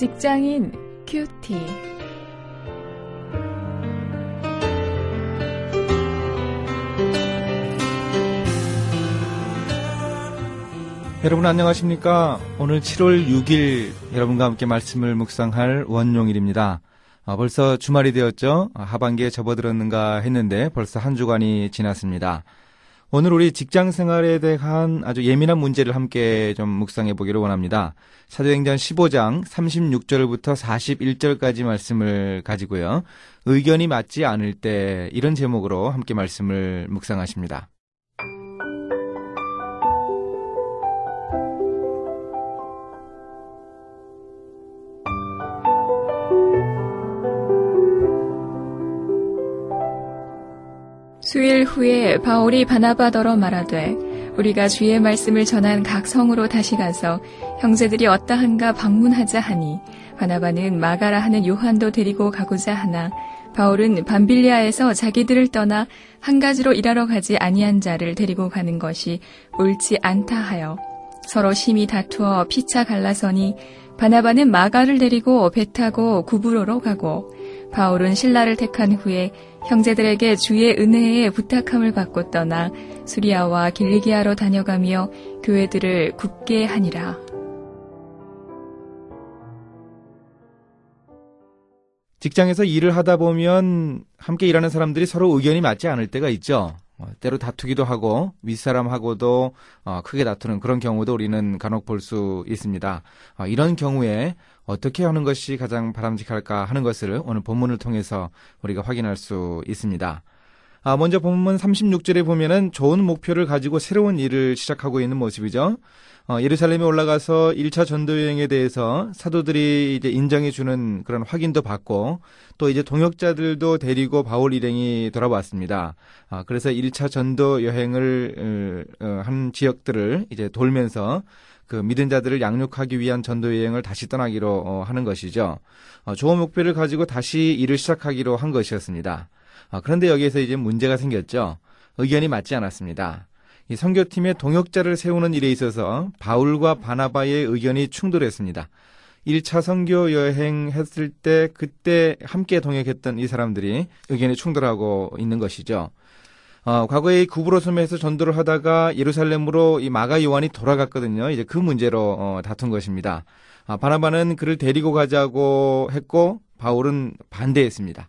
직장인 큐티. 여러분 안녕하십니까? 오늘 7월 6일 여러분과 함께 말씀을 묵상할 원용일입니다. 아, 벌써 주말이 되었죠? 아, 하반기에 접어들었는가 했는데 벌써 한 주간이 지났습니다. 오늘 우리 직장 생활에 대한 아주 예민한 문제를 함께 좀 묵상해 보기를 원합니다. 사도행전 15장 36절부터 41절까지 말씀을 가지고요. 의견이 맞지 않을 때 이런 제목으로 함께 말씀을 묵상하십니다. 수일 후에 바울이 바나바더러 말하되 우리가 주의 말씀을 전한 각 성으로 다시 가서 형제들이 어떠한가 방문하자 하니 바나바는 마가라 하는 요한도 데리고 가고자 하나 바울은 밤빌리아에서 자기들을 떠나 한 가지로 일하러 가지 아니한 자를 데리고 가는 것이 옳지 않다 하여 서로 심히 다투어 피차 갈라서니 바나바는 마가를 데리고 배 타고 구브로로 가고 바울은 신라를 택한 후에 형제들에게 주의 은혜에 부탁함을 받고 떠나 수리아와 길리기아로 다녀가며 교회들을 굳게 하니라. 직장에서 일을 하다 보면 함께 일하는 사람들이 서로 의견이 맞지 않을 때가 있죠. 어, 때로 다투기도 하고 윗사람하고도 어, 크게 다투는 그런 경우도 우리는 간혹 볼 수 있습니다. 어, 이런 경우에 어떻게 하는 것이 가장 바람직할까 하는 것을 오늘 본문을 통해서 우리가 확인할 수 있습니다. 아, 먼저 본문 36절에 보면은 좋은 목표를 가지고 새로운 일을 시작하고 있는 모습이죠. 어, 예루살렘에 올라가서 1차 전도 여행에 대해서 사도들이 이제 인정해 주는 그런 확인도 받고 또 이제 동역자들도 데리고 바울 일행이 돌아왔습니다. 아, 그래서 1차 전도 여행을 어, 어, 한 지역들을 이제 돌면서 그 믿은 자들을 양육하기 위한 전도 여행을 다시 떠나기로 어, 하는 것이죠. 어, 좋은 목표를 가지고 다시 일을 시작하기로 한 것이었습니다. 아, 그런데 여기에서 이제 문제가 생겼죠. 의견이 맞지 않았습니다. 이 선교팀의 동역자를 세우는 일에 있어서 바울과 바나바의 의견이 충돌했습니다. 1차 선교 여행 했을 때 그때 함께 동역했던 이 사람들이 의견이 충돌하고 있는 것이죠. 어, 과거에 구브로섬에서 전도를 하다가 예루살렘으로 이 마가 요한이 돌아갔거든요. 이제 그 문제로 어, 다툰 것입니다. 아, 바나바는 그를 데리고 가자고 했고 바울은 반대했습니다.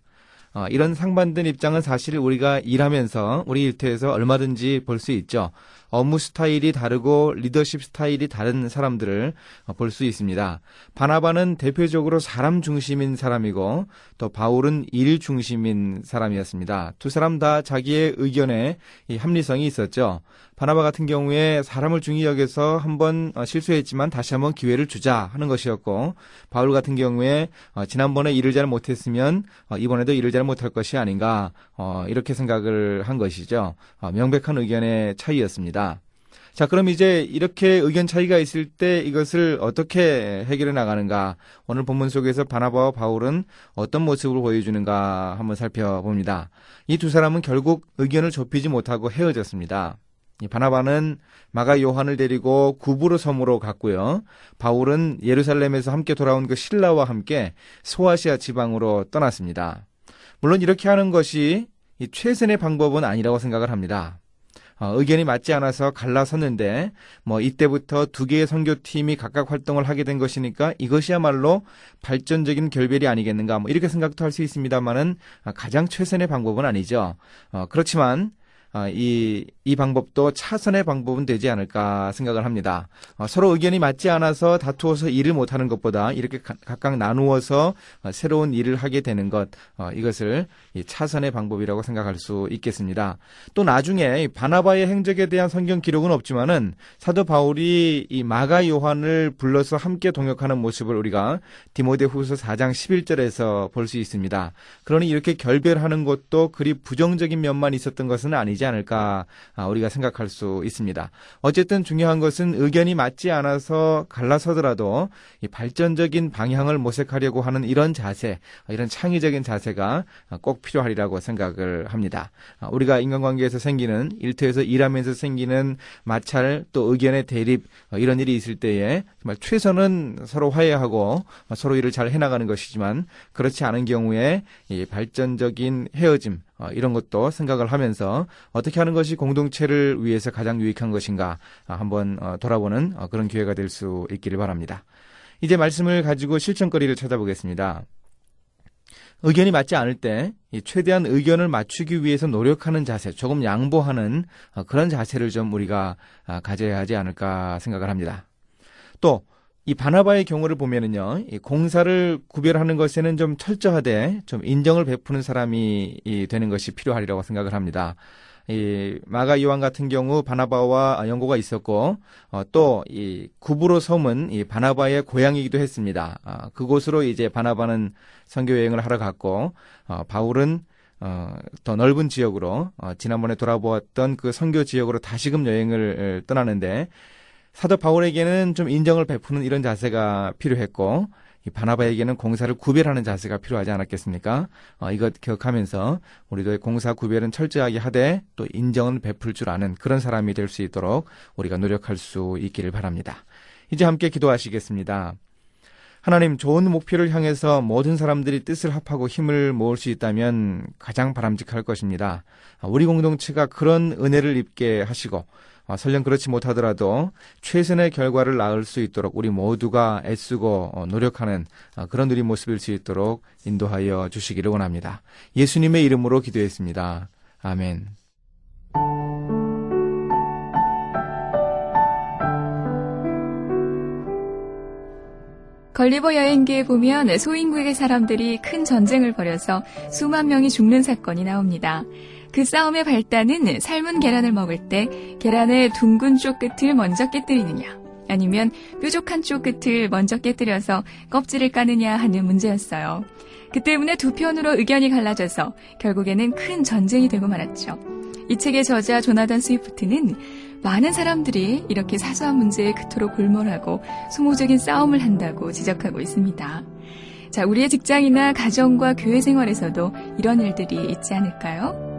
어, 이런 상반된 입장은 사실 우리가 일하면서 우리 일터에서 얼마든지 볼 수 있죠. 업무 스타일이 다르고 리더십 스타일이 다른 사람들을 어, 볼수 있습니다. 바나바는 대표적으로 사람 중심인 사람이고 또 바울은 일 중심인 사람이었습니다. 두 사람 다 자기의 의견에 합리성이 있었죠. 바나바 같은 경우에 사람을 중히 여겨서 한번 어, 실수했지만 다시 한번 기회를 주자 하는 것이었고 바울 같은 경우에 어, 지난번에 일을 잘 못했으면 어, 이번에도 일을 잘 못할 것이 아닌가 이렇게 생각을 한 것이죠. 명백한 의견의 차이였습니다. 자, 그럼 이제 이렇게 의견 차이가 있을 때 이것을 어떻게 해결해 나가는가? 오늘 본문 속에서 바나바와 바울은 어떤 모습을 보여주는가 한번 살펴봅니다. 이 두 사람은 결국 의견을 좁히지 못하고 헤어졌습니다. 바나바는 마가 요한을 데리고 구부로 섬으로 갔고요. 바울은 예루살렘에서 함께 돌아온 그 신라와 함께 소아시아 지방으로 떠났습니다. 물론 이렇게 하는 것이 최선의 방법은 아니라고 생각을 합니다. 어, 의견이 맞지 않아서 갈라섰는데 뭐 이때부터 두 개의 선교팀이 각각 활동을 하게 된 것이니까 이것이야말로 발전적인 결별이 아니겠는가 뭐 이렇게 생각도 할 수 있습니다만은 가장 최선의 방법은 아니죠. 어, 그렇지만 어, 이, 이 방법도 차선의 방법은 되지 않을까 생각을 합니다. 어, 서로 의견이 맞지 않아서 다투어서 일을 못하는 것보다 이렇게 가, 각각 나누어서 어, 새로운 일을 하게 되는 것, 이것을 차선의 방법이라고 생각할 수 있겠습니다. 또 나중에 바나바의 행적에 대한 성경 기록은 없지만은 사도 바울이 이 마가 요한을 불러서 함께 동역하는 모습을 우리가 디모데 후서 4장 11절에서 볼 수 있습니다. 그러니 이렇게 결별하는 것도 그리 부정적인 면만 있었던 것은 아니죠. 사람이지 않을까 아, 우리가 생각할 수 있습니다. 어쨌든 중요한 것은 의견이 맞지 않아서 갈라서더라도 이 발전적인 방향을 모색하려고 하는 이런 자세, 이런 창의적인 자세가 꼭 필요하리라고 생각을 합니다. 아, 우리가 인간관계에서 생기는 일터에서 일하면서 생기는 마찰 또 의견의 대립 어, 이런 일이 있을 때에 정말 최선은 서로 화해하고 서로 일을 잘 해나가는 것이지만 그렇지 않은 경우에 이 발전적인 헤어짐 어, 이런 것도 생각을 하면서 어떻게 하는 것이 공동체를 위해서 가장 유익한 것인가 어, 한번 어, 돌아보는 그런 기회가 될 수 있기를 바랍니다. 이제 말씀을 가지고 실천거리를 찾아보겠습니다. 의견이 맞지 않을 때 최대한 의견을 맞추기 위해서 노력하는 자세, 조금 양보하는 그런 자세를 좀 우리가 가져야 하지 않을까 생각을 합니다. 또 이 바나바의 경우를 보면은요, 이 공사를 구별하는 것에는 좀 철저하되 좀 인정을 베푸는 사람이 되는 것이 필요하리라고 생각을 합니다. 이 마가 요한 같은 경우 바나바와 연고가 있었고 어, 또이 구브로 섬은 이 바나바의 고향이기도 했습니다. 어, 그곳으로 이제 바나바는 선교 여행을 하러 갔고 어, 바울은 어, 더 넓은 지역으로 어, 지난번에 돌아보았던 그 선교 지역으로 다시금 여행을 떠나는데 사도 바울에게는 좀 인정을 베푸는 이런 자세가 필요했고 이 바나바에게는 공사를 구별하는 자세가 필요하지 않았겠습니까? 어, 이것 기억하면서 우리도 공사 구별은 철저하게 하되 또 인정은 베풀 줄 아는 그런 사람이 될 수 있도록 우리가 노력할 수 있기를 바랍니다. 이제 함께 기도하시겠습니다. 하나님 좋은 목표를 향해서 모든 사람들이 뜻을 합하고 힘을 모을 수 있다면 가장 바람직할 것입니다. 우리 공동체가 그런 은혜를 입게 하시고 어, 설령 그렇지 못하더라도 최선의 결과를 낳을 수 있도록 우리 모두가 애쓰고 어, 노력하는 어, 그런 우리 모습일 수 있도록 인도하여 주시기를 원합니다. 예수님의 이름으로 기도했습니다. 아멘. 걸리버 여행기에 보면 소인국의 사람들이 큰 전쟁을 벌여서 수만 명이 죽는 사건이 나옵니다. 그 싸움의 발단은 삶은 계란을 먹을 때 계란의 둥근 쪽 끝을 먼저 깨뜨리느냐, 아니면 뾰족한 쪽 끝을 먼저 깨뜨려서 껍질을 까느냐 하는 문제였어요. 그 때문에 두 편으로 의견이 갈라져서 결국에는 큰 전쟁이 되고 말았죠. 이 책의 저자 조나단 스위프트는 많은 사람들이 이렇게 사소한 문제에 그토록 골몰하고 소모적인 싸움을 한다고 지적하고 있습니다. 자, 우리의 직장이나 가정과 교회 생활에서도 이런 일들이 있지 않을까요?